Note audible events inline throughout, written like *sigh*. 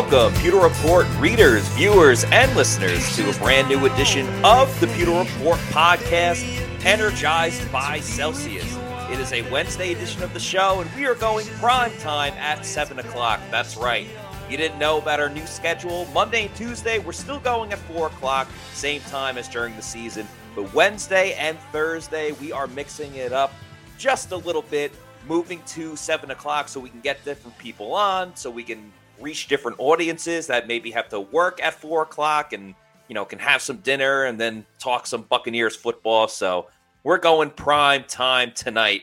Welcome, Pewter Report readers, viewers, and listeners to a brand new edition of the Pewter Report podcast, energized by Celsius. It is a Wednesday edition of the show, and we are going prime time at 7 o'clock. That's right. You didn't know about our new schedule. Monday and Tuesday, we're still going at 4 o'clock, same time as during the season. But Wednesday and Thursday, we are mixing it up just a little bit, moving to 7 o'clock so we can get different people on, so we can reach different audiences that maybe have to work at four o'clock and you know can have some dinner and then talk some Buccaneers football. So we're going prime time tonight,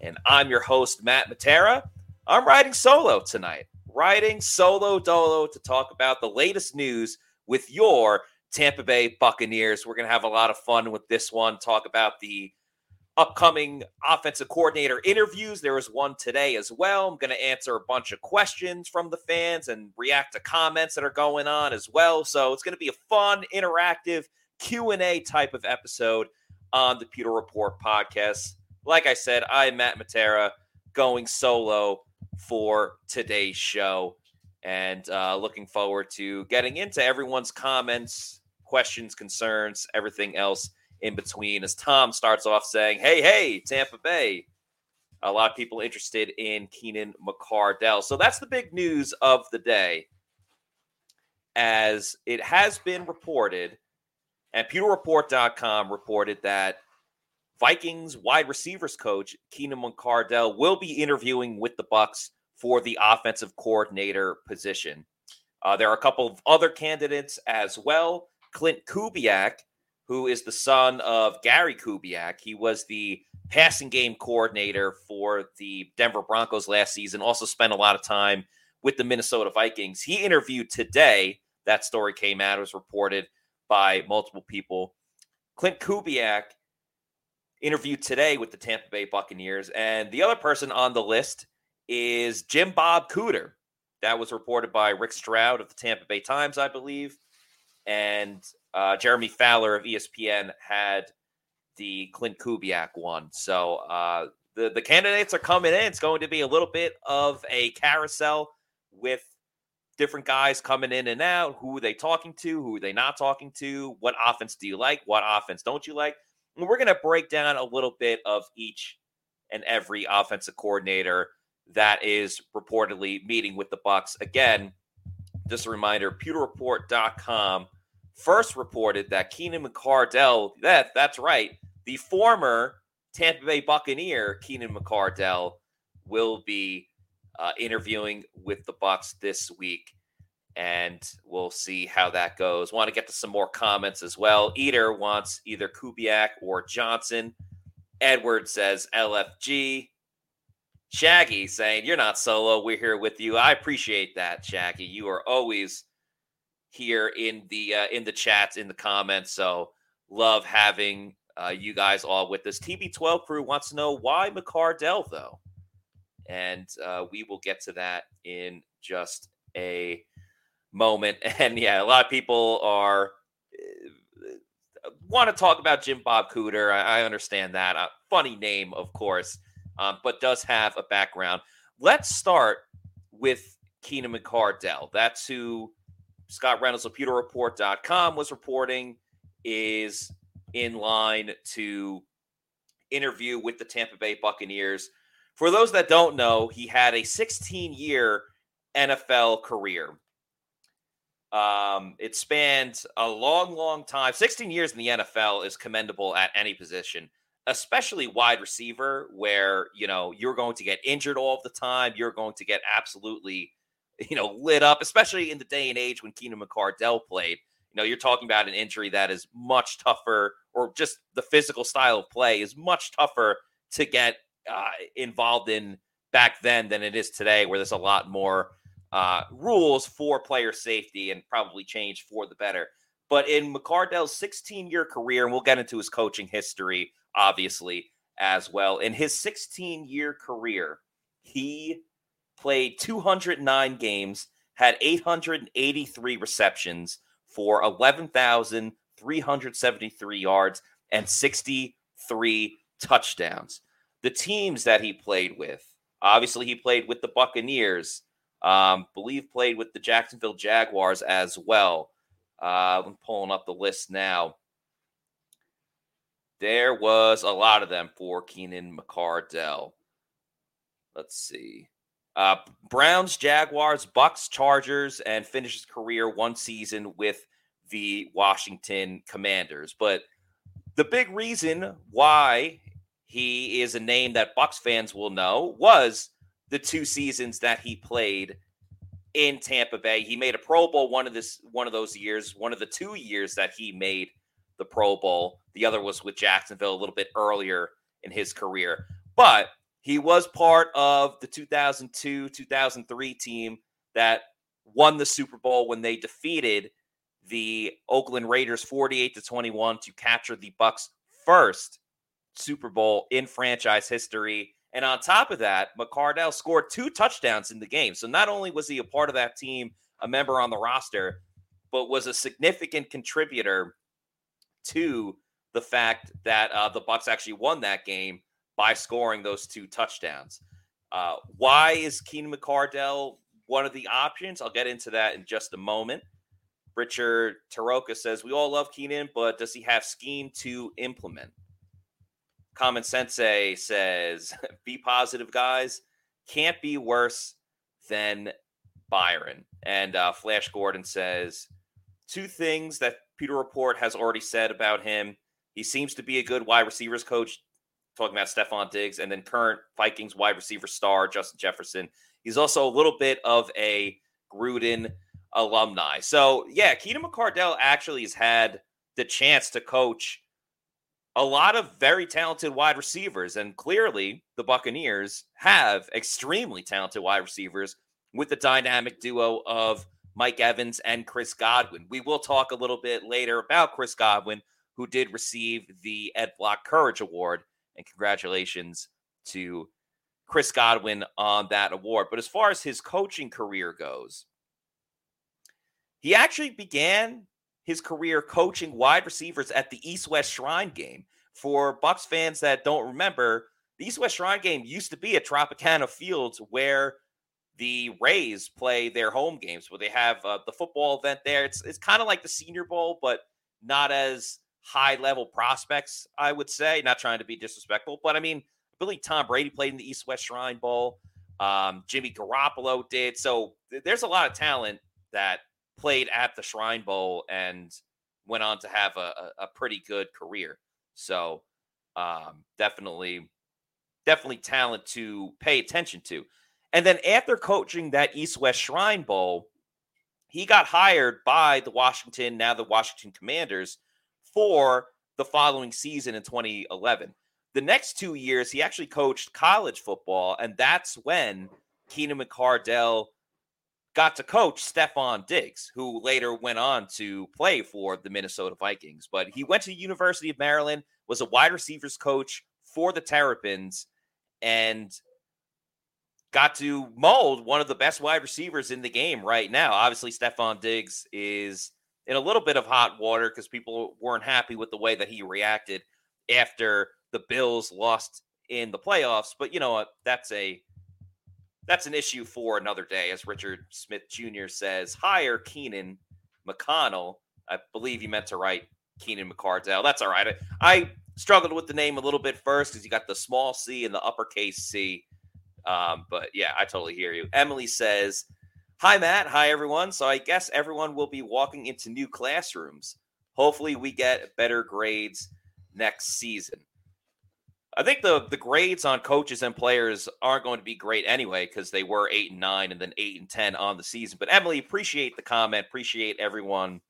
and I'm your host Matt Matera. I'm riding solo tonight, riding solo dolo to talk about the latest news with your Tampa Bay Buccaneers. We're gonna have a lot of fun with this one. Talk about the upcoming offensive coordinator interviews. There was one today as well. I'm going to answer a bunch of questions from the fans and react to comments that are going on as well. So it's going to be a fun, interactive Q&A type of episode on the Pewter Report podcast. Like I said, I'm Matt Matera going solo for today's show and uh, looking forward to getting into everyone's comments, questions, concerns, everything else in between as Tom starts off saying, Hey, hey, Tampa Bay. A lot of people interested in Keenan McCardell. So that's the big news of the day. As it has been reported, and PewterReport.com reported that Vikings wide receivers coach Keenan McCardell will be interviewing with the Bucks for the offensive coordinator position. Uh, there are a couple of other candidates as well. Klint Kubiak who is the son of Gary Kubiak. He was the passing game coordinator for the Denver Broncos last season, also spent a lot of time with the Minnesota Vikings. He interviewed today. That story came out, it was reported by multiple people. Klint Kubiak interviewed today with the Tampa Bay Buccaneers. And the other person on the list is Jim Bob Cooter. That was reported by Rick Stroud of the Tampa Bay Times, I believe. And uh, Jeremy Fowler of ESPN had the Klint Kubiak one. So uh, the the candidates are coming in. It's going to be a little bit of a carousel with different guys coming in and out. Who are they talking to? Who are they not talking to? What offense do you like? What offense don't you like? And we're going to break down a little bit of each and every offensive coordinator that is reportedly meeting with the Bucks. Again, just a reminder, pewterreport.com first reported that Keenan McCardell, that that's right, the former Tampa Bay Buccaneer Keenan McCardell will be uh, interviewing with the Bucs this week, and we'll see how that goes. Want to get to some more comments as well. Eater wants either Kubiak or Johnson. Edward says LFG. Shaggy saying, You're not solo. We're here with you. I appreciate that, Shaggy. You are always here in the uh, in the chats in the comments. So love having uh, you guys all with us. TB12 crew wants to know why McCardell though, and uh, we will get to that in just a moment. *laughs* And yeah, a lot of people are uh, want to talk about Jim Bob Cooter. I, I understand that. Uh, funny name, of course, um, but does have a background. Let's start with Keenan McCardell. That's who Scott Reynolds of PewterReport.com was reporting is in line to interview with the Tampa Bay Buccaneers. For those that don't know, he had a 16 year NFL career. Um, it spanned a long, long time. 16 years in the NFL is commendable at any position, especially wide receiver, where you know you're going to get injured all the time. You're going to get absolutely you know, lit up, especially in the day and age when Keenan McCardell played. You know, you're talking about an injury that is much tougher, or just the physical style of play is much tougher to get uh, involved in back then than it is today, where there's a lot more uh, rules for player safety and probably changed for the better. But in McCardell's 16 year career, and we'll get into his coaching history, obviously, as well. In his 16 year career, he played 209 games, had 883 receptions for 11,373 yards and 63 touchdowns. The teams that he played with, obviously, he played with the Buccaneers, Um, believe played with the Jacksonville Jaguars as well. Uh, I'm pulling up the list now. There was a lot of them for Keenan McCardell. Let's see. Uh, Browns, Jaguars, Bucks, Chargers, and finished his career one season with the Washington Commanders. But the big reason why he is a name that Bucks fans will know was the two seasons that he played in Tampa Bay. He made a Pro Bowl one of this one of those years, one of the two years that he made the Pro Bowl. The other was with Jacksonville a little bit earlier in his career. But he was part of the 2002 2003 team that won the Super Bowl when they defeated the Oakland Raiders 48 to 21 to capture the Bucks first Super Bowl in franchise history. And on top of that, McCardell scored two touchdowns in the game. So not only was he a part of that team, a member on the roster, but was a significant contributor to the fact that uh, the Bucks actually won that game by scoring those two touchdowns. Uh, why is Keenan McCardell one of the options? I'll get into that in just a moment. Richard Taroka says, We all love Keenan, but does he have scheme to implement? Common Sensei says, *laughs* Be positive, guys. Can't be worse than Byron. And uh, Flash Gordon says, Two things that Pewter Report has already said about him. He seems to be a good wide receivers coach, talking about Stefon Diggs, and then current Vikings wide receiver star, Justin Jefferson. He's also a little bit of a Gruden alumni. So yeah, Keenan McCardell actually has had the chance to coach a lot of very talented wide receivers, and clearly the Buccaneers have extremely talented wide receivers with the dynamic duo of Mike Evans and Chris Godwin. We will talk a little bit later about Chris Godwin, who did receive the Ed Block Courage Award, and congratulations to Chris Godwin on that award. But as far as his coaching career goes, he actually began his career coaching wide receivers at the East West Shrine game. For Bucks fans that don't remember, the East West Shrine game used to be at Tropicana Fields where the Rays play their home games, where they have uh, the football event there. It's it's kind of like the Senior Bowl, but not as high level prospects, I would say. Not trying to be disrespectful, but I mean, I believe Tom Brady played in the East West Shrine Bowl. Um, Jimmy Garoppolo did. So th- there's a lot of talent that played at the Shrine Bowl and went on to have a, a, pretty good career. So um, definitely, definitely talent to pay attention to. And then after coaching that East West Shrine Bowl, he got hired by the Washington, now the Washington Commanders, for the following season in 2011. The next two years, he actually coached college football, and that's when Keenan McCardell got to coach Stefon Diggs, who later went on to play for the Minnesota Vikings. But he went to the University of Maryland, was a wide receivers coach for the Terrapins, and got to mold one of the best wide receivers in the game right now. Obviously, Stefon Diggs is in a little bit of hot water because people weren't happy with the way that he reacted after the Bills lost in the playoffs. But you know what? That's a that's an issue for another day, as Richard Smith Jr. says. Hire Keenan McConnell. I believe he meant to write Keenan McCardell. That's all right. I, I struggled with the name a little bit first because you got the small C and the uppercase C. Um, but yeah, I totally hear you. Emily says, Hi, Matt. Hi, everyone. So I guess everyone will be walking into new classrooms. Hopefully, we get better grades next season. I think the the grades on coaches and players aren't going to be great anyway because they were eight and nine and then eight and ten on the season. But Emily, appreciate the comment. Appreciate everyone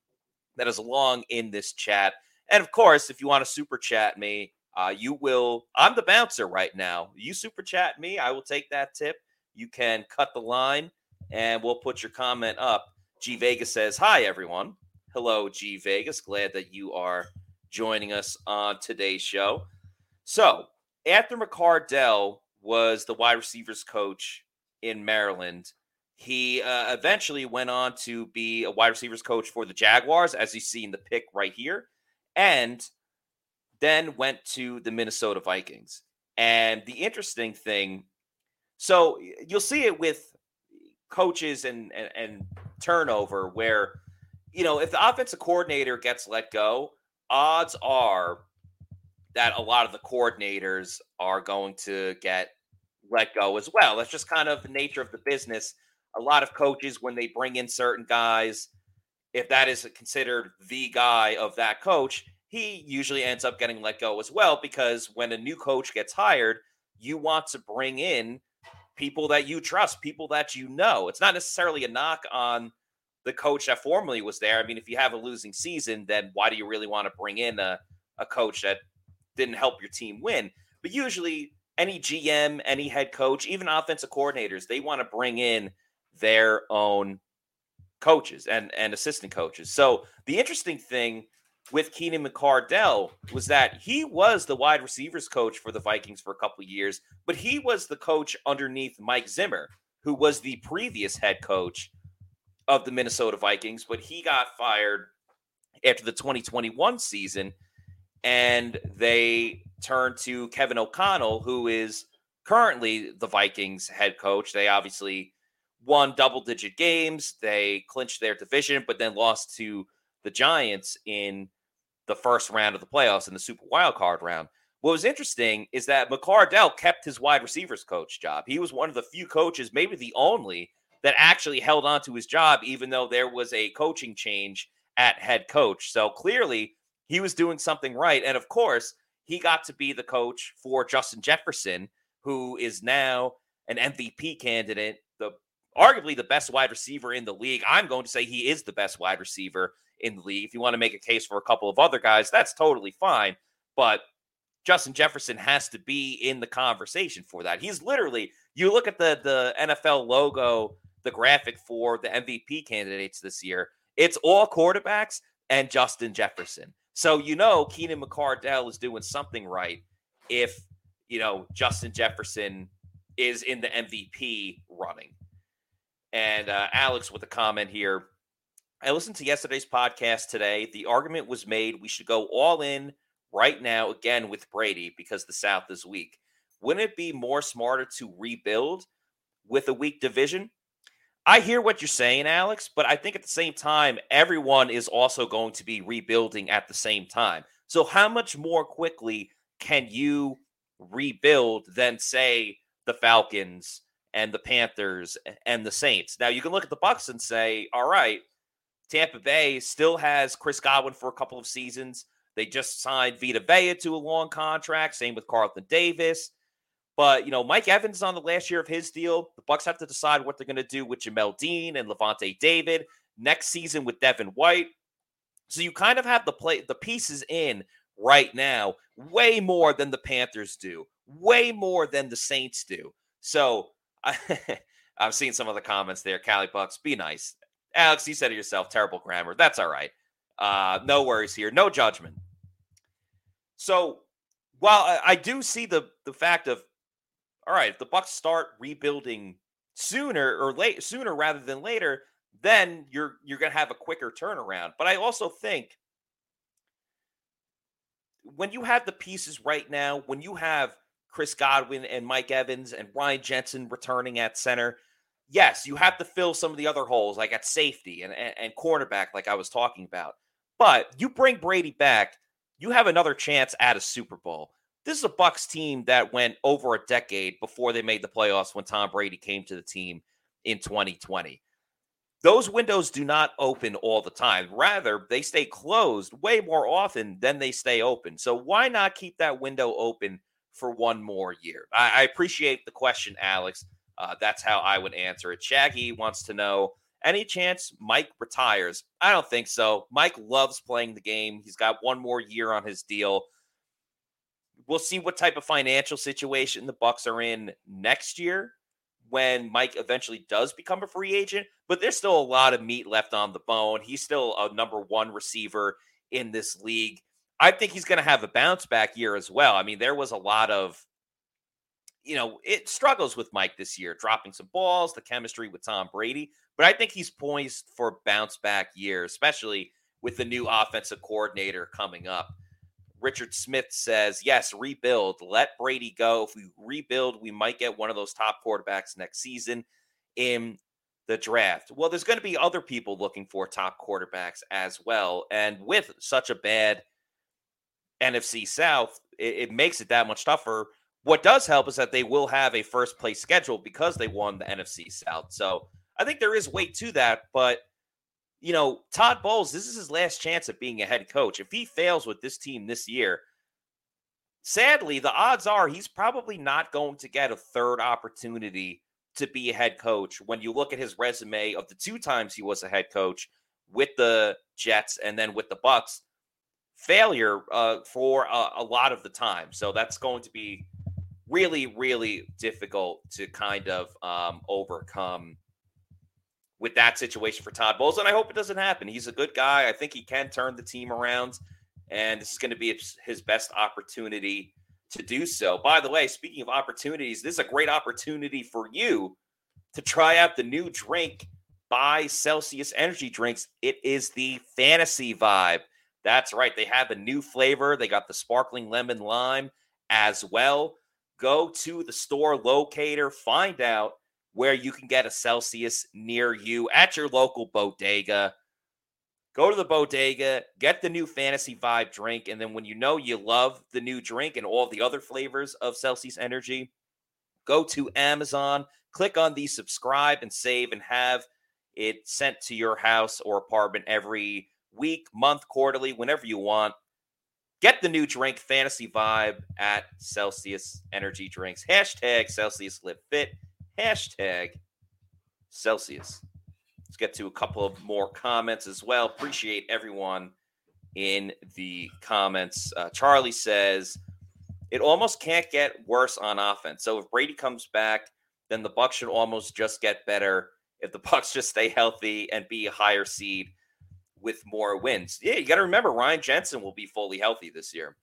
that is along in this chat. And of course, if you want to super chat me, uh, you will. I'm the bouncer right now. You super chat me, I will take that tip. You can cut the line, and we'll put your comment up. G Vegas says, "Hi everyone. Hello, G Vegas. Glad that you are joining us on today's show." So after McCardell was the wide receivers coach in Maryland, he uh, eventually went on to be a wide receivers coach for the Jaguars, as you see in the pick right here, and then went to the Minnesota Vikings. And the interesting thing, so you'll see it with coaches and, and, and turnover where, you know, if the offensive coordinator gets let go, odds are that a lot of the coordinators are going to get let go as well. That's just kind of the nature of the business. A lot of coaches, when they bring in certain guys, if that is considered the guy of that coach, he usually ends up getting let go as well because when a new coach gets hired, you want to bring in people that you trust, people that you know. It's not necessarily a knock on the coach that formerly was there. I mean, if you have a losing season, then why do you really want to bring in a, a coach that didn't help your team win? But usually, any GM, any head coach, even offensive coordinators, they want to bring in their own coaches and, and assistant coaches. So the interesting thing with Keenan McCardell was that he was the wide receivers coach for the Vikings for a couple years, but he was the coach underneath Mike Zimmer, who was the previous head coach of the Minnesota Vikings, but he got fired after the 2021 season and they turned to Kevin O'Connell, who is currently the Vikings head coach. They obviously won double digit games. They clinched their division, but then lost to the Giants in the first round of the playoffs in the Super Wild Card round. What was interesting is that McCardell kept his wide receivers coach job. He was one of the few coaches, maybe the only, that actually held on to his job, even though there was a coaching change at head coach. So clearly, he was doing something right. And of course, he got to be the coach for Justin Jefferson, who is now an MVP candidate, arguably the best wide receiver in the league. I'm going to say he is the best wide receiver in the league. If you want to make a case for a couple of other guys, that's totally fine. But Justin Jefferson has to be in the conversation for that. He's literally, you look at the the NFL logo, the graphic for the MVP candidates this year, it's all quarterbacks and Justin Jefferson. So you know Keenan McCardell is doing something right if you know Justin Jefferson is in the MVP running. And uh, Alex with a comment here. I listened to yesterday's podcast today. The argument was made we should go all in right now again with Brady because the South is weak. Wouldn't it be more smarter to rebuild with a weak division? I hear what you're saying, Alex, but I think at the same time, everyone is also going to be rebuilding at the same time. So, how much more quickly can you rebuild than, say, the Falcons and the Panthers and the Saints? Now, you can look at the Bucks and say, all right, Tampa Bay still has Chris Godwin for a couple of seasons. They just signed Vita Vea to a long contract. Same with Carlton Davis. But you know, Mike Evans on the last year of his deal. The Bucks have to decide what they're going to do with Jamel Dean and Lavonte David next season with Devin White. So you kind of have the play the pieces in right now, way more than the Panthers do, way more than the Saints do. So I, *laughs* I've seen some of the comments there. Cali Bucks, be nice. Alex, you said it yourself. Terrible grammar. That's all right. Uh, no worries here. No judgment. So while I, I do see the the fact of all right, if the Bucks start rebuilding sooner or late sooner rather than later, then you're you're gonna have a quicker turnaround. But I also think when you have the pieces right now, when you have Chris Godwin and Mike Evans and Ryan Jensen returning at center, yes, you have to fill some of the other holes, like at safety and, and, and cornerback, like I was talking about. But you bring Brady back, you have another chance at a Super Bowl. This is a Bucks team that went over a decade before they made the playoffs when Tom Brady came to the team in 2020. Those windows do not open all the time. Rather, they stay closed way more often than they stay open. So why not keep that window open for one more year? I, I appreciate the question, Alex. Uh, that's how I would answer it. Shaggy wants to know any chance Mike retires? I don't think so. Mike loves playing the game. He's got one more year on his deal. We'll see what type of financial situation the Bucks are in next year when Mike eventually does become a free agent, but there's still a lot of meat left on the bone. He's still a number 1 receiver in this league. I think he's going to have a bounce back year as well. I mean, there was a lot of you know, it struggles with Mike this year, dropping some balls, the chemistry with Tom Brady. But I think he's poised for bounce back year, especially with the new offensive coordinator coming up. Richard Smith says, yes, rebuild. Let Brady go. If we rebuild, we might get one of those top quarterbacks next season. In the draft. Well, there's going to be other people looking for top quarterbacks as well. And with such a bad NFC South, it, it, makes it that much tougher. What does help is that they will have a first place schedule because they won the NFC South. So I think there is weight to that. But, you know, Todd Bowles, this is his last chance at being a head coach. If he fails with this team this year, sadly, the odds are he's probably not going to get a third opportunity to be a head coach when you look at his resume of the two times he was a head coach with the Jets and then with the Bucs failure uh, for a, a, lot of the time so that's going to be really really difficult to kind of um, overcome with that situation for Todd Bowles and I hope it doesn't happen he's a good guy I think he can turn the team around and this is going to be his best opportunity to do so. By the way, speaking of opportunities, this is a great opportunity for you to try out the new drink by Celsius Energy Drinks. It is the Fantasy Vibe. That's right. They have a new flavor. They got the sparkling lemon lime as well. Go to the store locator, find out where you can get a Celsius near you at your local bodega. Go to the bodega, get the new fantasy vibe drink, and then when you know you love the new drink and all the other flavors of Celsius Energy, go to Amazon, click on the subscribe and save, and have it sent to your house or apartment every week, month, quarterly, whenever you want. Get the new drink, Fantasy Vibe, at Celsius Energy Drinks. Hashtag Celsius Live Fit. Hashtag Celsius Let's get to a couple of more comments as well. Appreciate everyone in the comments. Uh, Charlie says it almost can't get worse on offense. So if Brady comes back, then the Bucks should almost just get better. If the *laughs* Bucks just stay healthy and be a higher seed with more wins, yeah, you got to remember Ryan Jensen will be fully healthy this year.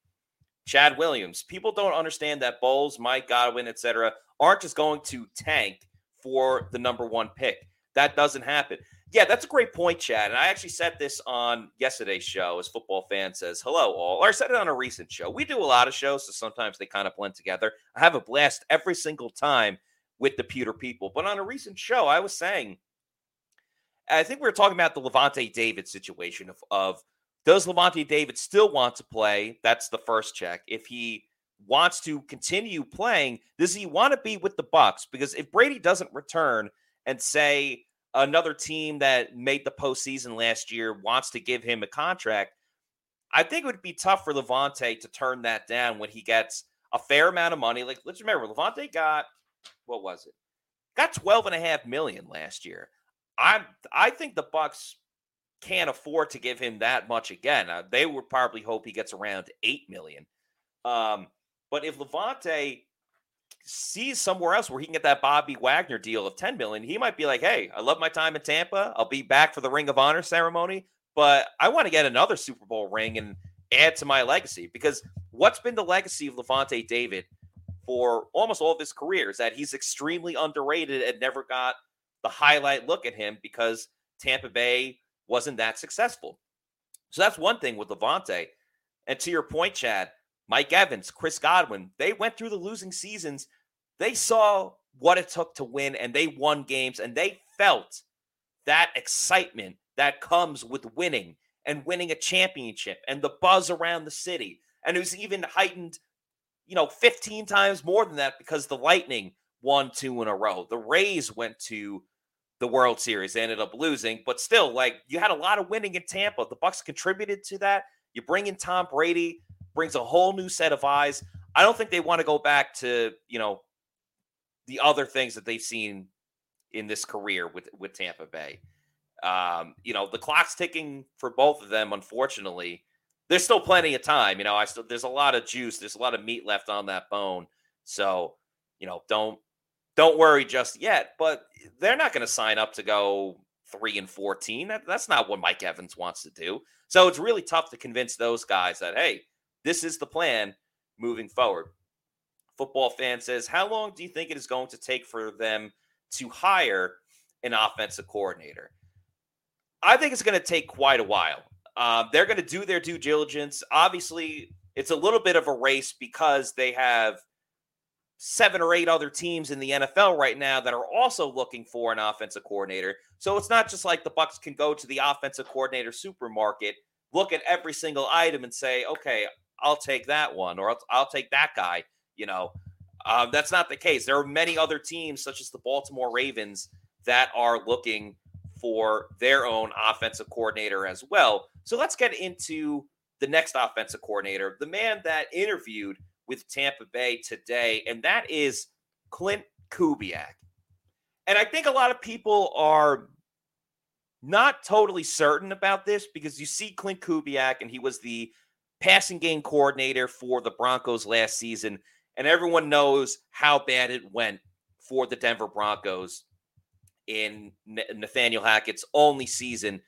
Chad Williams. People don't understand that Bowles, Mike Godwin, etc., aren't just going to tank for the number one pick. That doesn't happen. Yeah, that's a great point, Chad. And I actually said this on yesterday's show as football fan says, hello, all. Or I said it on a recent show. We do a lot of shows, so sometimes they kind of blend together. I have a blast every single time with the Pewter people. But on a recent show, I was saying, I think we were talking about the Lavonte David situation of, of does Lavonte David still want to play? That's the first check. If he wants to continue playing, does he want to be with the Bucks? Because if Brady doesn't return – and say another team that made the postseason last year wants to give him a contract, I think it would be tough for Lavonte to turn that down when he gets a fair amount of money. Like, let's remember, Lavonte got what was it? Got 12 and a half million last year. I I think the Bucks can't afford to give him that much again. Uh, they would probably hope he gets around 8 million. Um, but if Lavonte sees somewhere else where he can get that Bobby Wagner deal of 10 million, he might be like, hey, I love my time in Tampa. I'll be back for the Ring of Honor ceremony, but I want to get another Super Bowl ring and add to my legacy because what's been the legacy of Lavonte David for almost all of his career is that he's extremely underrated and never got the highlight look at him because Tampa Bay wasn't that successful. So that's one thing with Lavonte. And to your point, Chad, Mike Evans, Chris Godwin, they went through the losing seasons. They saw what it took to win and they won games and they felt that excitement that comes with winning and winning a championship and the buzz around the city. And it was even heightened, you know, 15 times more than that because the Lightning won two in a row. The Rays went to the World Series. They ended up losing, but still, like you had a lot of winning in Tampa. The Bucks contributed to that. You bring in Tom Brady brings a whole new set of eyes. I don't think they want to go back to, you know, the other things that they've seen in this career with with Tampa Bay. Um, you know, the clock's ticking for both of them, unfortunately. There's still plenty of time. You know, I still there's a lot of juice, there's a lot of meat left on that bone. So, you know, don't don't worry just yet. But they're not going to sign up to go three and fourteen. That, that's not what Mike Evans wants to do. So it's really tough to convince those guys that hey, this is the plan moving forward. Football fan says, How long do you think it is going to take for them to hire an offensive coordinator? I think it's going to take quite a while. Uh, they're going to do their due diligence. Obviously, it's a little bit of a race because they have seven or eight other teams in the NFL right now that are also looking for an offensive coordinator. So it's not just like the Bucks can go to the offensive coordinator supermarket, look at every single item and say, "Okay, I'll take that one," or "I'll, I'll take that guy." You know, um, that's not the case. There are many other teams, such as the Baltimore Ravens, that are looking for their own offensive coordinator as well. So let's get into the next offensive coordinator, the man that interviewed with Tampa Bay today, and that is Klint Kubiak. And I think a lot of people are not totally certain about this because you see Klint Kubiak, and he was the passing game coordinator for the Broncos last season, and everyone knows how bad it went for the Denver Broncos in Nathaniel Hackett's only season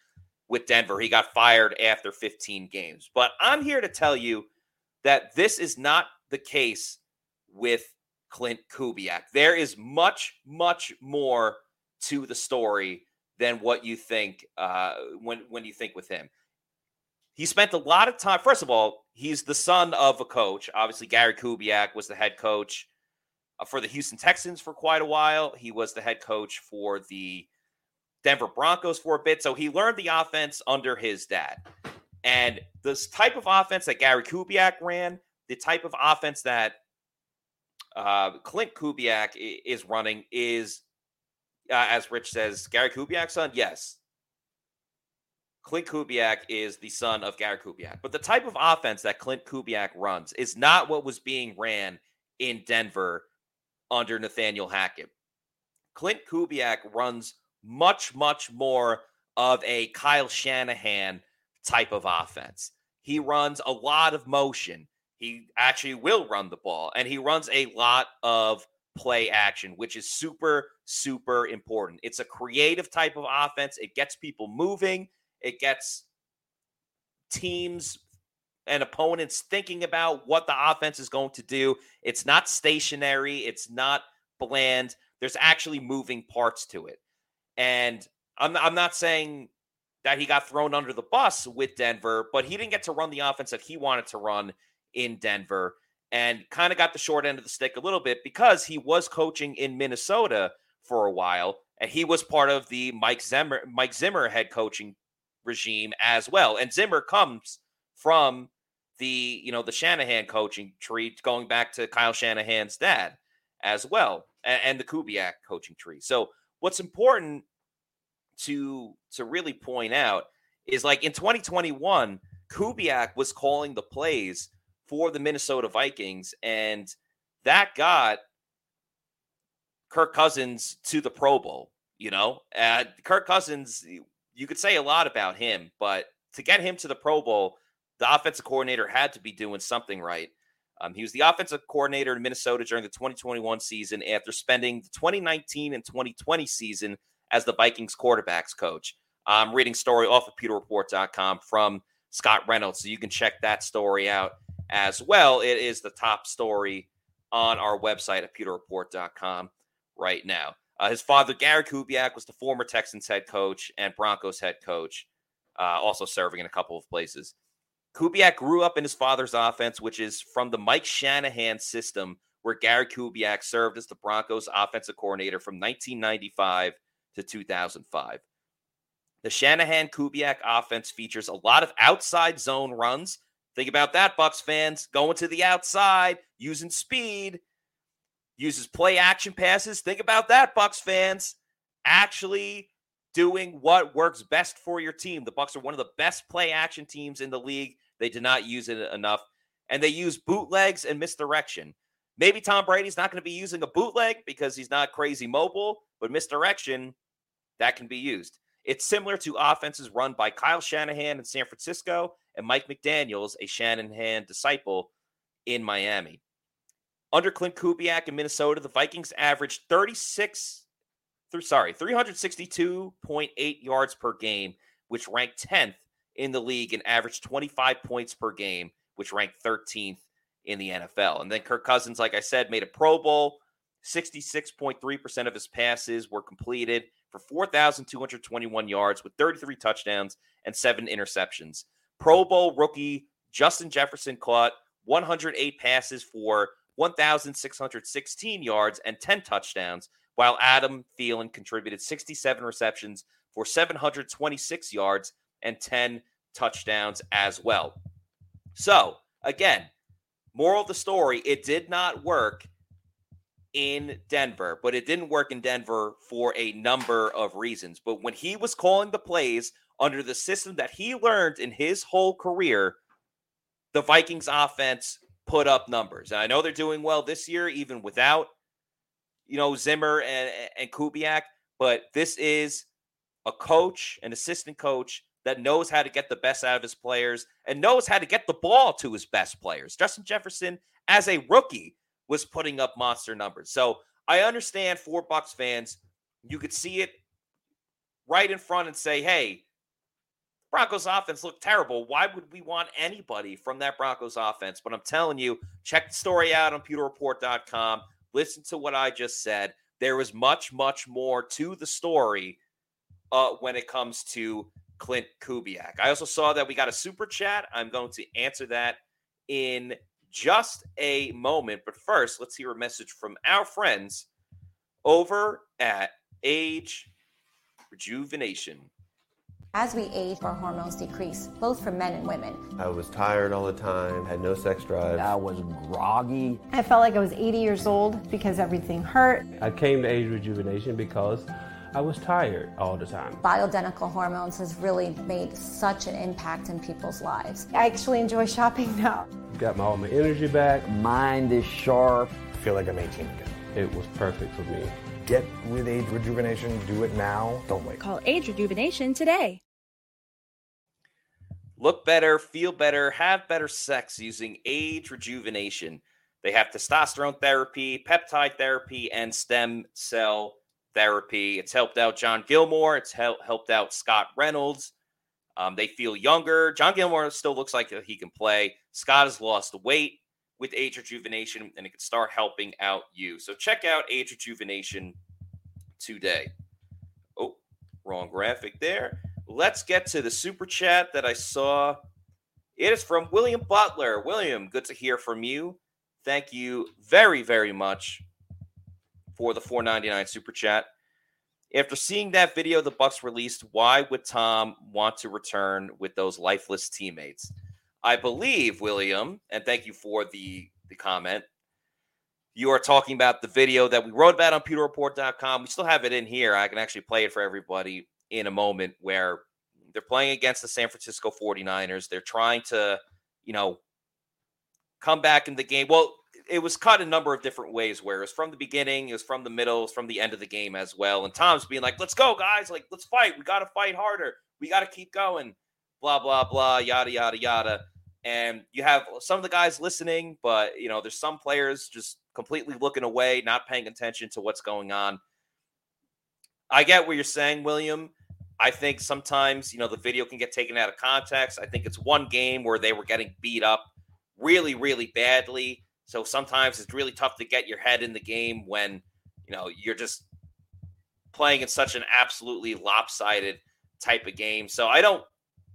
with Denver. He got fired after 15 games. But I'm here to tell you that this is not the case with Klint Kubiak. There is much, much more to the story than what you think uh, when when you think with him. He spent a lot of time. First of all, he's the son of a coach. Obviously, Gary Kubiak was the head coach uh, for the Houston Texans for quite a while. He was the head coach for the Denver Broncos for a bit. So he learned the offense under his dad. And this type of offense that Gary Kubiak ran, the type of offense that uh, Klint Kubiak is running is, uh, as Rich says, Gary Kubiak's son. Yes. Klint Kubiak is the son of Gary Kubiak. But the type of offense that Klint Kubiak runs is not what was being ran in Denver under Nathaniel Hackett. Klint Kubiak runs much, much more of a Kyle Shanahan type of offense. He runs a lot of motion. He actually will run the ball, and he runs a lot of play action, which is super, super important. It's a creative type of offense. It gets people moving, it gets teams and opponents thinking about what the offense is going to do. It's not stationary, it's not bland. There's actually moving parts to it. And I'm, I'm not saying that he got thrown under the bus with Denver, but he didn't get to run the offense that he wanted to run in Denver and kind of got the short end of the stick a little bit because he was coaching in Minnesota for a while and he was part of the Mike Zimmer Mike Zimmer head coaching regime as well. And Zimmer comes from the, you know, the Shanahan coaching tree going back to Kyle Shanahan's dad as well and, and the Kubiak coaching tree. So what's important to to really point out is like in 2021, Kubiak was calling the plays for the Minnesota Vikings, and that got Kirk Cousins to the Pro Bowl. You know, uh, Kirk Cousins, you could say a lot about him, but to get him to the Pro Bowl, the offensive coordinator had to be doing something right. Um, he was the offensive coordinator in Minnesota during the 2021 season after spending the 2019 and 2020 season as the Vikings quarterbacks coach. I'm reading story off of PewterReport.com from Scott Reynolds, so you can check that story out as well. It is the top story on our website at PewterReport.com right now. Uh, his father, Gary Kubiak, was the former Texans head coach and Broncos head coach, uh, also serving in a couple of places. Kubiak grew up in his father's offense, which is from the Mike Shanahan system, where Gary Kubiak served as the Broncos offensive coordinator from 1995 to 2005. The Shanahan Kubiak offense features a lot of outside zone runs. Think about that, Bucks fans. Going to the outside, using speed, uses play action passes. Think about that, Bucks fans. Actually doing what works best for your team. The Bucks are one of the best play action teams in the league. They did not use it enough. And they use bootlegs and misdirection. Maybe Tom Brady's not going to be using a bootleg because he's not crazy mobile, but misdirection, that can be used. It's similar to offenses run by Kyle Shanahan in San Francisco and Mike McDaniels, a Shanahan disciple in Miami. Under Klint Kubiak in Minnesota, the Vikings averaged 36 through sorry, 362.8 yards per game, which ranked 10th in the league and averaged 25 points per game, which ranked 13th in the NFL. And then Kirk Cousins, like I said, made a Pro Bowl. 66.3% of his passes were completed for 4,221 yards with 33 touchdowns and seven interceptions. Pro Bowl rookie Justin Jefferson caught 108 passes for 1,616 yards and 10 touchdowns, while Adam Thielen contributed 67 receptions for 726 yards and 10 touchdowns as well. So, again, moral of the story, it did not work in Denver, but it didn't work in Denver for a number of reasons. But when he was calling the plays under the system that he learned in his whole career, the Vikings offense put up numbers. And I know they're doing well this year, even without, you know, Zimmer and, and Kubiak, but this is a coach, an assistant coach that knows how to get the best out of his players and knows how to get the ball to his best players. Justin Jefferson, as a rookie, was putting up monster numbers. So I understand for Bucks fans, you could see it right in front and say, hey, Broncos offense looked terrible. Why would we want anybody from that Broncos offense? But I'm telling you, check the story out on pewterreport.com. Listen to what I just said. There was much, much more to the story uh, when it comes to Klint Kubiak. I also saw that we got a super chat. I'm going to answer that in just a moment. But first, let's hear a message from our friends over at Age Rejuvenation. As we age, our hormones decrease, both for men and women. I was tired all the time, had no sex drive. I was groggy. I felt like I was 80 years old because everything hurt. I came to Age Rejuvenation because I was tired all the time. Bioidentical hormones has really made such an impact in people's lives. I actually enjoy shopping *laughs* now. Got my, all my energy back. Mind is sharp. I feel like I'm 18 again. It was perfect for me. Get with Age Rejuvenation. Do it now. Don't wait. Call Age Rejuvenation today. Look better, feel better, have better sex using Age Rejuvenation. They have testosterone therapy, peptide therapy, and stem cell therapy. It's helped out John Gilmore. It's hel- helped out Scott Reynolds. Um, they feel younger. John Gilmore still looks like he can play. Scott has lost weight with age rejuvenation, and it can start helping out you. So check out age rejuvenation today. Oh, wrong graphic there. Let's get to the super chat that I saw. It is from William Butler. William, good to hear from you. Thank you very, very much for the 499 super chat. After seeing that video the Bucks released, why would Tom want to return with those lifeless teammates? I believe, William, and thank you for the, the comment. You are talking about the video that we wrote about on pewterreport.com. We still have it in here. I can actually play it for everybody in a moment where they're playing against the San Francisco 49ers. They're trying to, you know, come back in the game. Well, it was cut a number of different ways where it was from the beginning, it was from the middle, it was from the end of the game as well. And Tom's being like, let's go, guys. Like, let's fight. We got to fight harder. We got to keep going. Blah, blah, blah, yada, yada, yada. And you have some of the guys listening, but, you know, there's some players just completely looking away, not paying attention to what's going on. I get what you're saying, William. I think sometimes, you know, the video can get taken out of context. I think it's one game where they were getting beat up really, really badly so sometimes it's really tough to get your head in the game when, you know, you're just playing in such an absolutely lopsided type of game. So I don't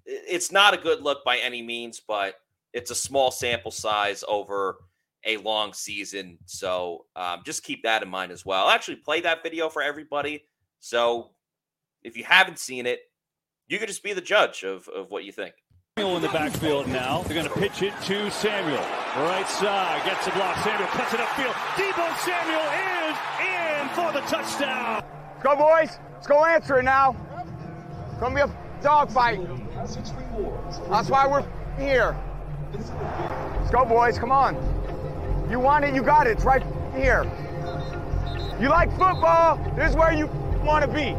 it's not a good look by any means, but it's a small sample size over a long season. So um, just keep that in mind as well. I'll actually play that video for everybody. So if you haven't seen it, you can just be the judge of, of what you think. Samuel in the backfield now. They're going to pitch it to Samuel. Right side, gets the block. Samuel cuts it upfield. Deebo Samuel is in for the touchdown. Let's go, boys. Let's go answer it now. It's going to be a dogfight. That's why we're here. Let's go, boys. Come on. You want it, you got it. It's right here. You like football, this is where you want to be.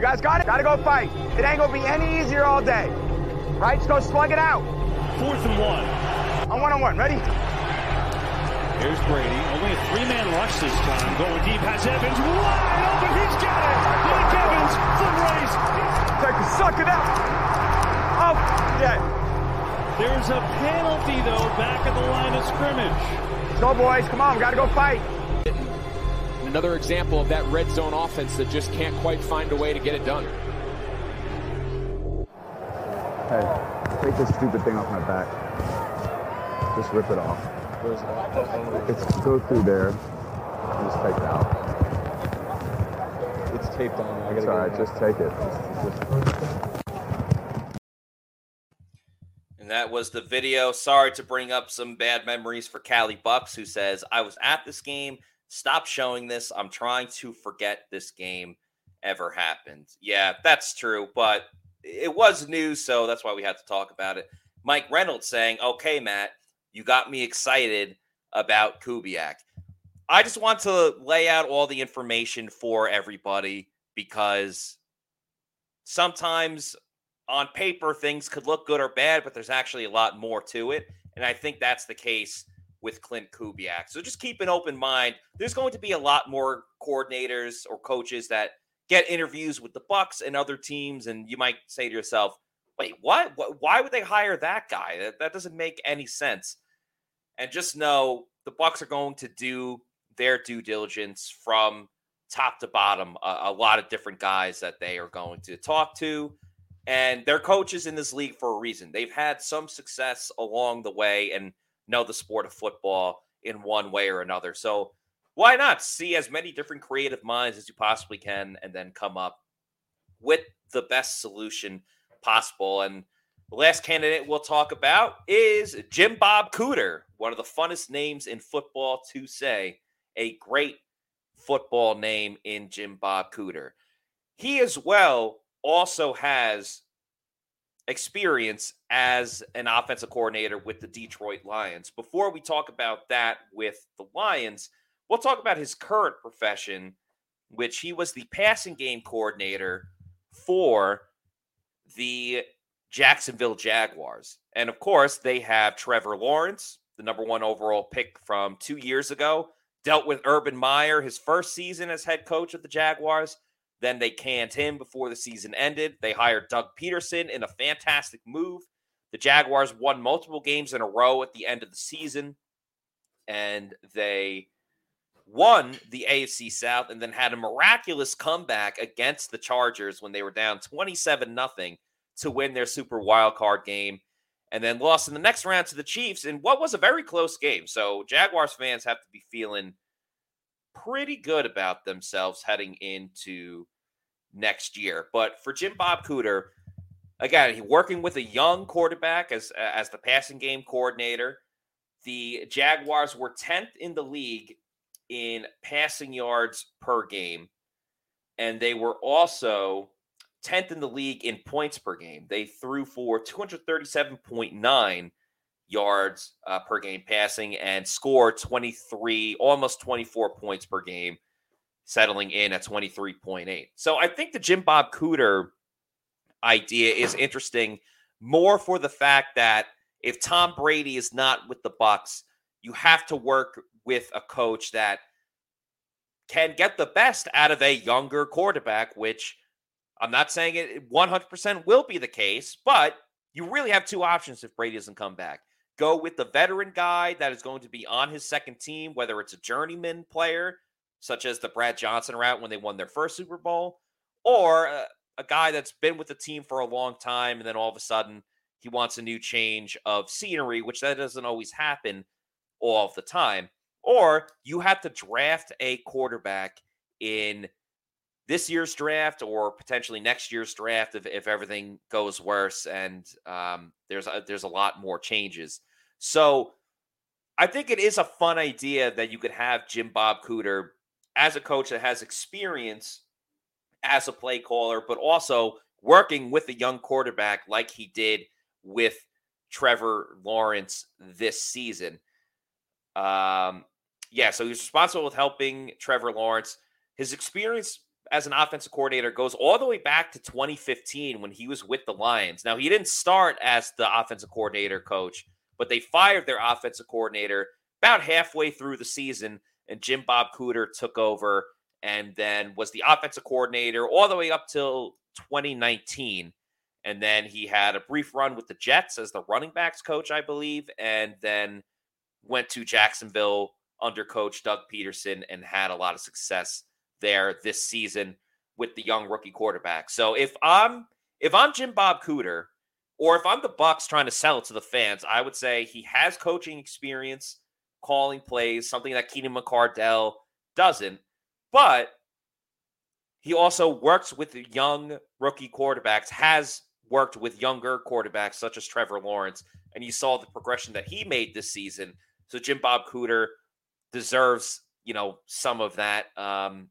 You guys got it? Got to go fight. It ain't to be any easier all day. Right? Just go slug it out. Fourth and one. On one on one. Ready? Here's Brady. Only a three-man rush this time. Going deep. Has Evans wide open. He's got it. Mike Evans. Foot race. Take a suck it out. Oh, yeah. There's a penalty, though, back at the line of scrimmage. Let's go, boys. Come on. We got to go fight. Another example of that red zone offense that just can't quite find a way to get it done. Hey, take this stupid thing off my back. Just rip it off. It's go through there. Just take it out. It's taped on. I It's all right. Just take it. And that was the video. Sorry to bring up some bad memories for Cali Bucks, who says, I was at this game. Stop showing this. I'm trying to forget this game ever happened. Yeah, that's true, but it was news, so that's why we had to talk about it. Mike Reynolds saying, Okay, Matt, you got me excited about Kubiak. I just want to lay out all the information for everybody because sometimes on paper things could look good or bad, but there's actually a lot more to it. And I think that's the case with Klint Kubiak. So just keep an open mind. There's going to be a lot more coordinators or coaches that get interviews with the Bucs and other teams, and you might say to yourself, "Wait, what? Why would they hire that guy? That, doesn't make any sense." And just know the Bucs are going to do their due diligence from top to bottom. A, a lot of different guys that they are going to talk to, and they're coaches in this league for a reason. They've had some success along the way and know the sport of football in one way or another. So why not see as many different creative minds as you possibly can and then come up with the best solution possible and the last candidate we'll talk about is Jim Bob Cooter, one of the funnest names in football to say. A great football name in Jim Bob Cooter. He as well also has experience as an offensive coordinator with the Detroit Lions. Before we talk about that with the Lions, we'll talk about his current profession, which he was the passing game coordinator for the Jacksonville Jaguars. And of course, they have Trevor Lawrence, the number one overall pick from two years ago, dealt with Urban Meyer his first season as head coach of the Jaguars. Then they canned him before the season ended. They hired Doug Pederson in a fantastic move. The Jaguars won multiple games in a row at the end of the season, and they won the AFC South and then had a miraculous comeback against the Chargers when they were down 27 nothing to win their super wild card game and then lost in the next round to the Chiefs in what was a very close game. So Jaguars fans have to be feeling pretty good about themselves heading into next year. But for Jim Bob Cooter, again, working with a young quarterback as as the passing game coordinator. The Jaguars were 10th in the league in passing yards per game, and they were also 10th in the league in points per game. They threw for 237.9 yards uh, per game passing and score 23, almost 24 points per game, settling in at 23.8. So I think the Jim Bob Cooter idea is interesting more for the fact that if Tom Brady is not with the Bucs, you have to work with a coach that can get the best out of a younger quarterback, which I'm not saying it 100% will be the case, but you really have two options if Brady doesn't come back. Go with the veteran guy that is going to be on his second team, whether it's a journeyman player, such as the Brad Johnson route when they won their first Super Bowl, or a, a guy that's been with the team for a long time and then all of a sudden he wants a new change of scenery, which that doesn't always happen all of the time. Or you have to draft a quarterback in this year's draft or potentially next year's draft if, if everything goes worse and um, there's a, there's a lot more changes. So I think it is a fun idea that you could have Jim Bob Cooter as a coach that has experience as a play caller, but also working with a young quarterback like he did with Trevor Lawrence this season. Um, yeah, so he's responsible with helping Trevor Lawrence. His experience as an offensive coordinator goes all the way back to 2015 when he was with the Lions. Now, he didn't start as the offensive coordinator coach, but they fired their offensive coordinator about halfway through the season, and Jim Bob Cooter took over and then was the offensive coordinator all the way up till 2019. And then he had a brief run with the Jets as the running backs coach, I believe, and then went to Jacksonville under coach Doug Pederson and had a lot of success there this season with the young rookie quarterback. So if I'm if I'm Jim Bob Cooter or if I'm the Bucs trying to sell it to the fans, I would say he has coaching experience calling plays, something that Keenan McCardell doesn't. But he also works with young rookie quarterbacks, has worked with younger quarterbacks such as Trevor Lawrence, and you saw the progression that he made this season. So Jim Bob Cooter deserves, you know, some of that, um,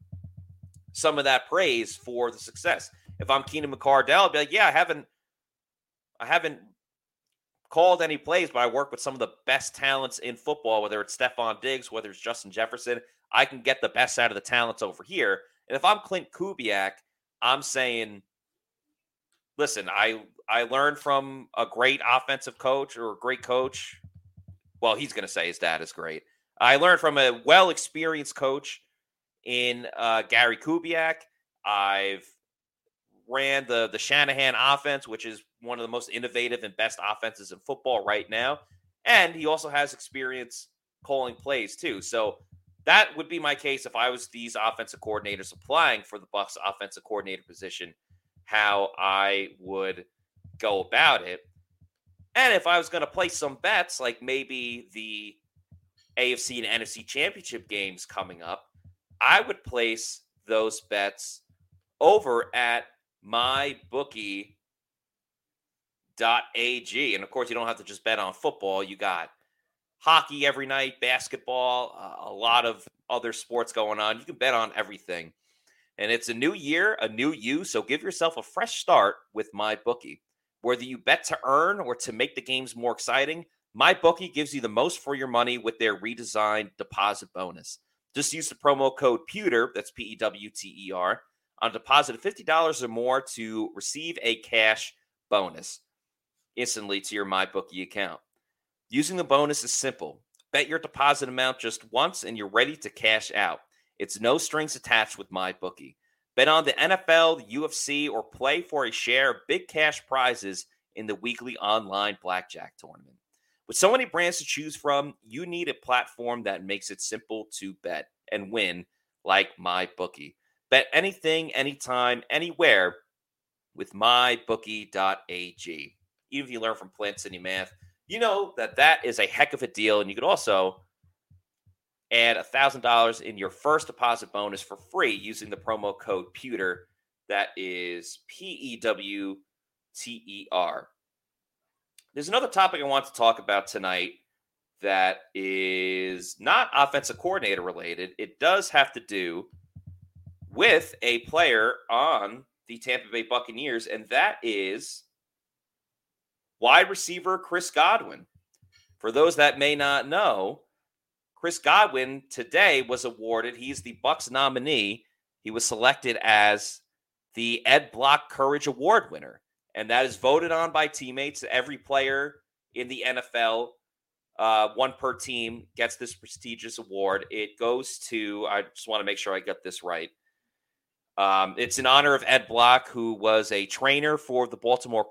some of that praise for the success. If I'm Keenan McCardell, I'd be like, yeah, I haven't, I haven't called any plays, but I work with some of the best talents in football, whether it's Stefon Diggs, whether it's Justin Jefferson. I can get the best out of the talents over here. And if I'm Klint Kubiak, I'm saying, listen, I I learned from a great offensive coach or a great coach. Well, he's going to say his dad is great. I learned from a well experienced coach in uh, Gary Kubiak. I've ran the the Shanahan offense, which is one of the most innovative and best offenses in football right now. And he also has experience calling plays too. So that would be my case if I was these offensive coordinators applying for the Bucs offensive coordinator position, how I would go about it. And if I was going to play some bets, like maybe the AFC and NFC championship games coming up, I would place those bets over at my bookie ag and of course you don't have to just bet on football. You got hockey every night basketball uh, a lot of other sports going on. You can bet on everything. And it's a new year a new you. So give yourself a fresh start with MyBookie. Whether you bet to earn or to make the games more exciting MyBookie gives you the most for your money with their redesigned deposit bonus. Just use the promo code pewter that's p-e-w-t-e-r on a deposit of $50 or more to receive a cash bonus instantly to your MyBookie account. Using the bonus is simple. Bet your deposit amount just once and you're ready to cash out. It's no strings attached with MyBookie. Bet on the NFL, UFC, or play for a share of big cash prizes in the weekly online blackjack tournament. With so many brands to choose from, you need a platform that makes it simple to bet and win like MyBookie. Bet anything, anytime, anywhere with mybookie.ag. Even if you learn from Plant City Math, you know that that is a heck of a deal. And you could also add $1,000 in your first deposit bonus for free using the promo code PEWTER. That is P E W T E R. There's another topic I want to talk about tonight that is not offensive coordinator related. It does have to do with a player on the Tampa Bay Buccaneers, and that is wide receiver Chris Godwin. For those that may not know, Chris Godwin today was awarded, he's the Bucs nominee. He was selected as the Ed Block Courage Award winner, and that is voted on by teammates. Every player in the NFL, uh, one per team, gets this prestigious award. It goes to, I just want to make sure I get this right. Um, it's in honor of Ed Block, who was a trainer for the Baltimore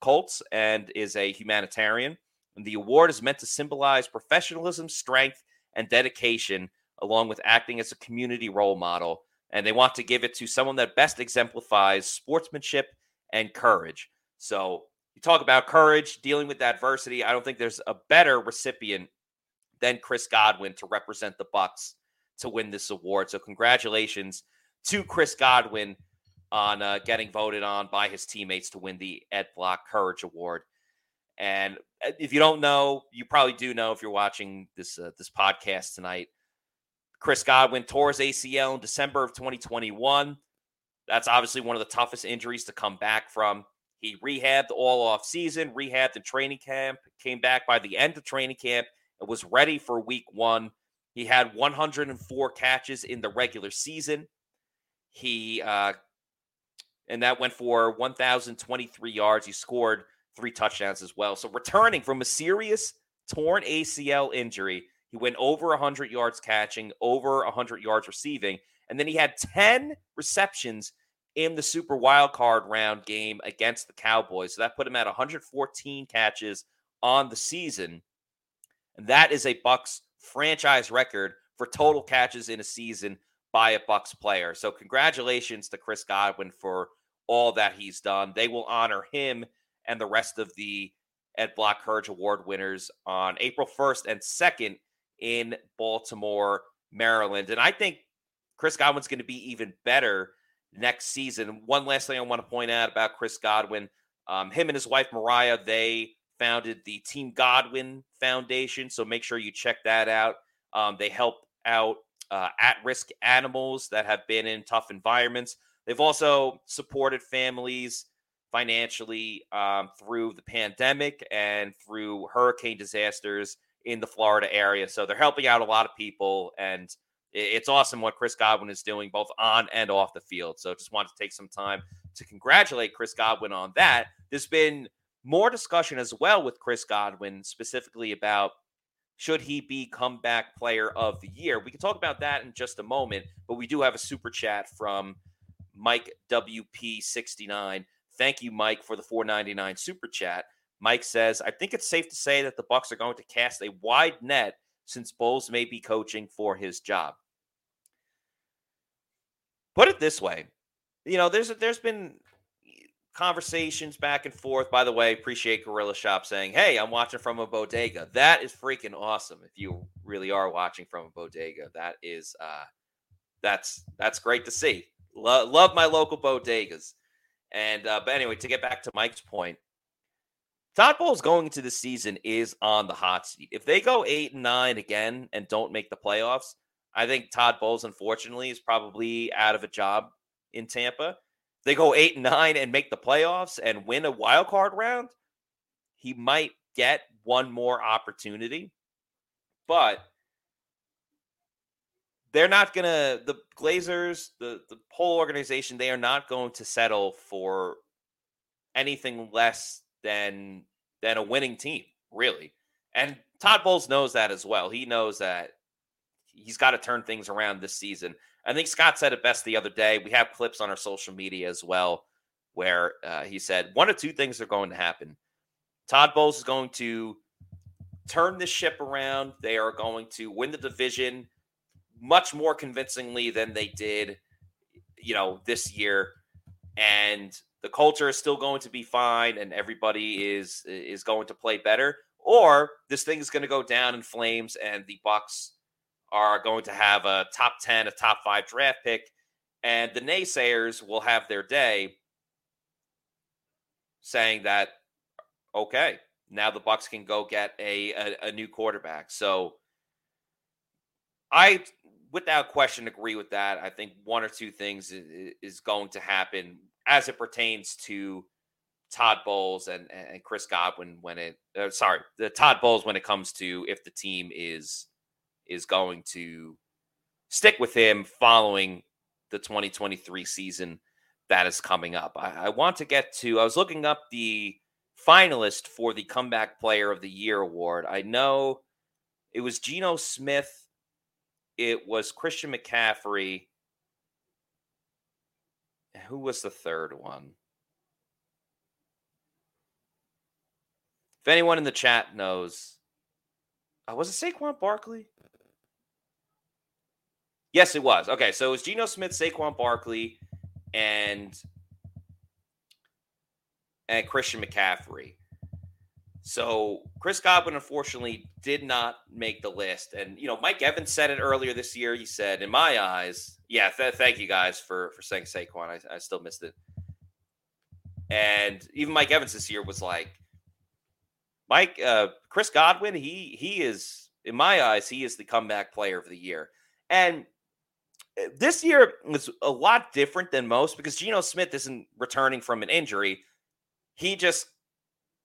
Colts and is a humanitarian. And the award is meant to symbolize professionalism, strength, and dedication, along with acting as a community role model. And they want to give it to someone that best exemplifies sportsmanship and courage. So you talk about courage, dealing with adversity. I don't think there's a better recipient than Chris Godwin to represent the Bucs to win this award. So congratulations to Chris Godwin on uh, getting voted on by his teammates to win the Ed Block Courage Award. And uh, if you don't know, you probably do know if you're watching this uh, this podcast tonight. Chris Godwin tore his ACL in December of 2021. That's obviously one of the toughest injuries to come back from. He rehabbed all off season, rehabbed in training camp, came back by the end of training camp, and was ready for week one. He had 104 catches in the regular season. He uh, and that went for 1,023 yards. He scored three touchdowns as well. So returning from a serious torn ACL injury, he went over 100 yards catching, over 100 yards receiving, and then he had 10 receptions in the Super Wild Card round game against the Cowboys. So that put him at 114 catches on the season. And that is a Bucs franchise record for total catches in a season by a Bucs player. So congratulations to Chris Godwin for all that he's done. They will honor him and the rest of the Ed Block Courage Award winners on April 1st and 2nd in Baltimore, Maryland. And I think Chris Godwin's going to be even better next season. One last thing I want to point out about Chris Godwin um, him and his wife, Mariah, they founded the Team Godwin Foundation. So make sure you check that out. Um, they help out uh, at risk animals that have been in tough environments. They've also supported families financially um, through the pandemic and through hurricane disasters in the Florida area. So they're helping out a lot of people. And it's awesome what Chris Godwin is doing both on and off the field. So just wanted to take some time to congratulate Chris Godwin on that. There's been more discussion as well with Chris Godwin, specifically about should he be comeback player of the year. We can talk about that in just a moment, but we do have a super chat from Mike WP69. Thank you, Mike, for the 499 super chat. Mike says, I think it's safe to say that the Bucs are going to cast a wide net since Bowles may be coaching for his job. Put it this way, you know, there's there's been conversations back and forth. By the way, appreciate Gorilla Shop saying, "Hey, I'm watching from a bodega." That is freaking awesome. If you really are watching from a bodega, that is uh that's that's great to see. Lo- love my local bodegas. And uh, but anyway, to get back to Mike's point, Todd Bowles going into the season is on the hot seat. If they go eight and nine again and don't make the playoffs, I think Todd Bowles, unfortunately, is probably out of a job in Tampa. They go eight and nine and make the playoffs and win a wild card round. He might get one more opportunity, but they're not gonna. The Glazers, the the whole organization, they are not going to settle for anything less than than a winning team, really. And Todd Bowles knows that as well. He knows that he's got to turn things around this season. I think Scott said it best the other day. We have clips on our social media as well where uh, he said one of two things are going to happen. Todd Bowles is going to turn the ship around. They are going to win the division much more convincingly than they did, you know, this year. And the culture is still going to be fine, and everybody is is going to play better. Or this thing is going to go down in flames, and the Bucs are going to have a top 10, a top five draft pick, and the naysayers will have their day saying that, okay, now the Bucs can go get a, a, a new quarterback. So I, without question, agree with that. I think one or two things is going to happen as it pertains to Todd Bowles and, and Chris Godwin when it, uh, sorry, the Todd Bowles when it comes to if the team is is going to stick with him following the 2023 season that is coming up. I, I, want to get to, I was looking up the finalist for the Comeback Player of the Year award. I know it was Geno Smith, it was Christian McCaffrey. Who was the third one? If anyone in the chat knows, uh, was it Saquon Barkley? Yes, it was. Okay, so it was Geno Smith, Saquon Barkley, and and Christian McCaffrey. So Chris Godwin unfortunately did not make the list, and you know Mike Evans said it earlier this year. He said, "In my eyes, yeah, th- thank you guys for for saying Saquon. I, I still missed it." And even Mike Evans this year was like, Mike, uh, Chris Godwin, he he is in my eyes, he is the comeback player of the year. And Eh, this year is a lot different than most because Geno Smith isn't returning from an injury. He just,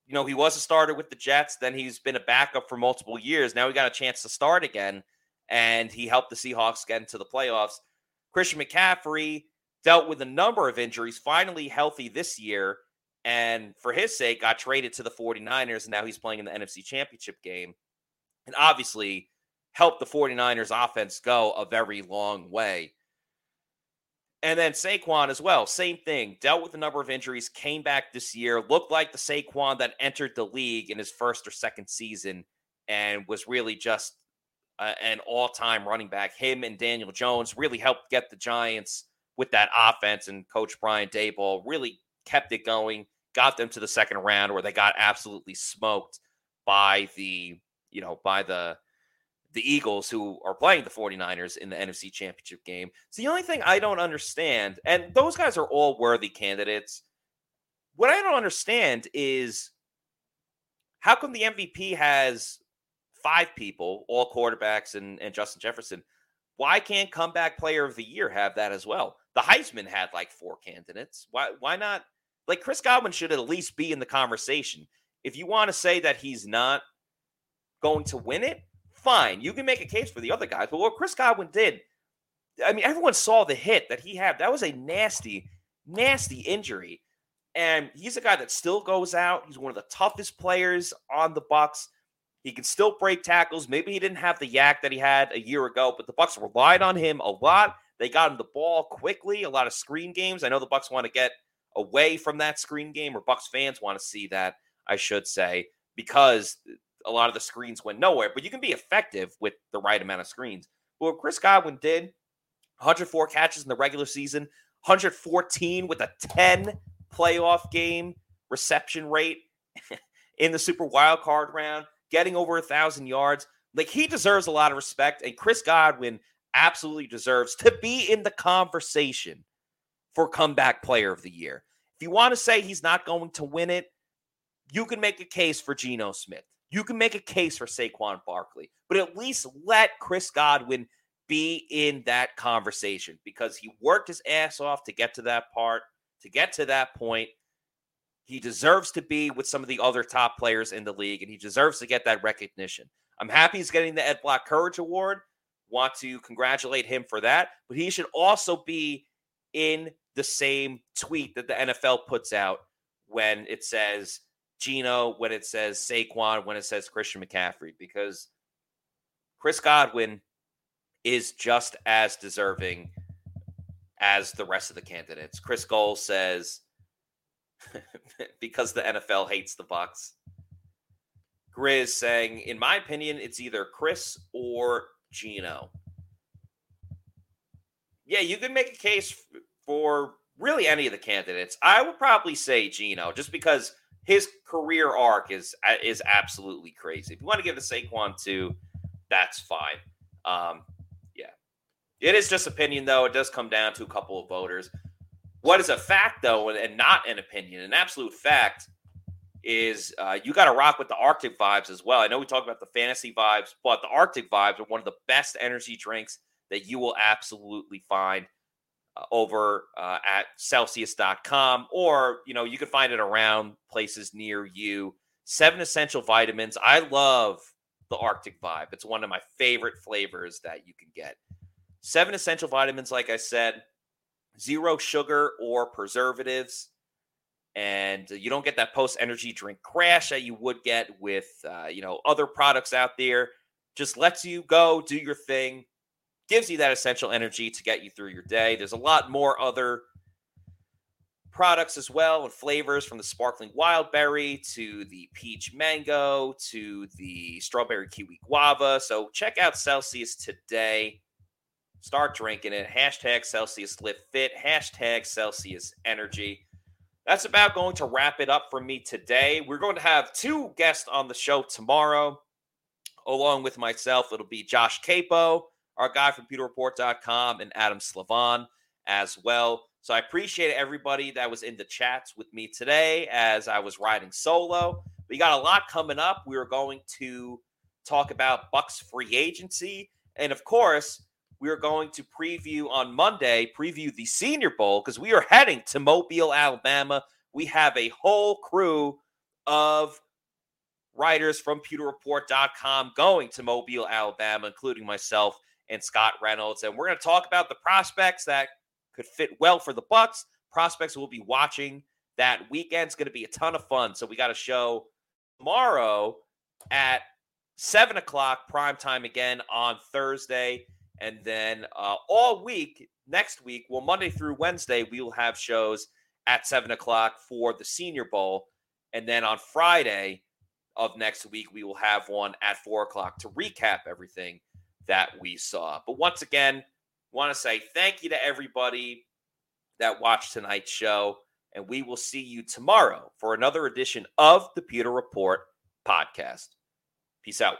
you know, he was a starter with the Jets. Then he's been a backup for multiple years. Now he got a chance to start again, and he helped the Seahawks get into the playoffs. Christian McCaffrey dealt with a number of injuries, finally healthy this year. And for his sake, got traded to the 49ers. And now he's playing in the NFC Championship game. And obviously, helped the 49ers offense go a very long way. And then Saquon as well, same thing. Dealt with a number of injuries, came back this year, looked like the Saquon that entered the league in his first or second season, and was really just an all-time running back. Him and Daniel Jones really helped get the Giants with that offense, and Coach Brian Daboll really kept it going, got them to the second round where they got absolutely smoked by the, you know, by the the Eagles, who are playing the 49ers in the NFC Championship game. It's the only thing I don't understand. And those guys are all worthy candidates. What I don't understand is how come the MVP has five people, all quarterbacks and, and Justin Jefferson? Why can't comeback player of the year have that as well? The Heisman had like four candidates. Why why not? Like Chris Godwin should at least be in the conversation. If you want to say that he's not going to win it, fine. You can make a case for the other guys. But what Chris Godwin did, I mean, everyone saw the hit that he had. That was a nasty, nasty injury. And he's a guy that still goes out. He's one of the toughest players on the Bucs. He can still break tackles. Maybe he didn't have the YAC that he had a year ago, but the Bucs relied on him a lot. They got him the ball quickly, a lot of screen games. I know the Bucs want to get away from that screen game, or Bucs fans want to see that, I should say, because a lot of the screens went nowhere. But you can be effective with the right amount of screens. What Chris Godwin did, 104 catches in the regular season, 114 with a 10 playoff game reception rate *laughs* in the Super Wild Card round, getting over a thousand yards. Like he deserves a lot of respect, and Chris Godwin absolutely deserves to be in the conversation for comeback player of the year. If you want to say he's not going to win it, you can make a case for Geno Smith. You can make a case for Saquon Barkley, but at least let Chris Godwin be in that conversation because he worked his ass off to get to that part, to get to that point. He deserves to be with some of the other top players in the league, and he deserves to get that recognition. I'm happy he's getting the Ed Block Courage Award. Want to congratulate him for that, but he should also be in the same tweet that the NFL puts out when it says Geno, when it says Saquon, when it says Christian McCaffrey, because Chris Godwin is just as deserving as the rest of the candidates. Chris Gold says *laughs* because the NFL hates the Bucs. Grizz saying, in my opinion, it's either Chris or Geno. Yeah, you could make a case for really any of the candidates. I would probably say Geno, just because his career arc is is absolutely crazy. If you want to give the Saquon to, that's fine. Um, yeah, it is just opinion though. It does come down to a couple of voters. What is a fact though, and not an opinion, an absolute fact is uh, you got to rock with the Arctic vibes as well. I know we talk about the fantasy vibes, but the Arctic vibes are one of the best energy drinks that you will absolutely find over uh, at Celsius.com, or you know you can find it around places near you. Seven essential vitamins. I love the Arctic Vibe. It's one of my favorite flavors that you can get. Seven essential vitamins, like I said, zero sugar or preservatives, and you don't get that post energy drink crash that you would get with uh, you know other products out there. Just lets you go do your thing gives you that essential energy to get you through your day. There's a lot more other products as well and flavors from the sparkling wild berry to the peach mango to the strawberry kiwi guava. So check out Celsius today. Start drinking it. Hashtag Celsius Live Fit. Hashtag Celsius Energy. That's about going to wrap it up for me today. We're going to have two guests on the show tomorrow, along with myself. It'll be Josh Queipo our guy from PewterReport.com, and Adam Slavon as well. So I appreciate everybody that was in the chats with me today as I was riding solo. We got a lot coming up. We are going to talk about Bucs free agency. And of course, we are going to preview on Monday, preview the Senior Bowl because we are heading to Mobile, Alabama. We have a whole crew of writers from PewterReport.com going to Mobile, Alabama, including myself and Scott Reynolds. And we're going to talk about the prospects that could fit well for the Bucs. Prospects we'll be watching that weekend's going to be a ton of fun. So we got a show tomorrow at seven o'clock prime time again on Thursday, and then uh, all week next week, well Monday through Wednesday, we will have shows at seven o'clock for the Senior Bowl, and then on Friday of next week we will have one at four o'clock to recap everything that we saw. But once again, want to say thank you to everybody that watched tonight's show. And we will see you tomorrow for another edition of the Pewter Report podcast. Peace out.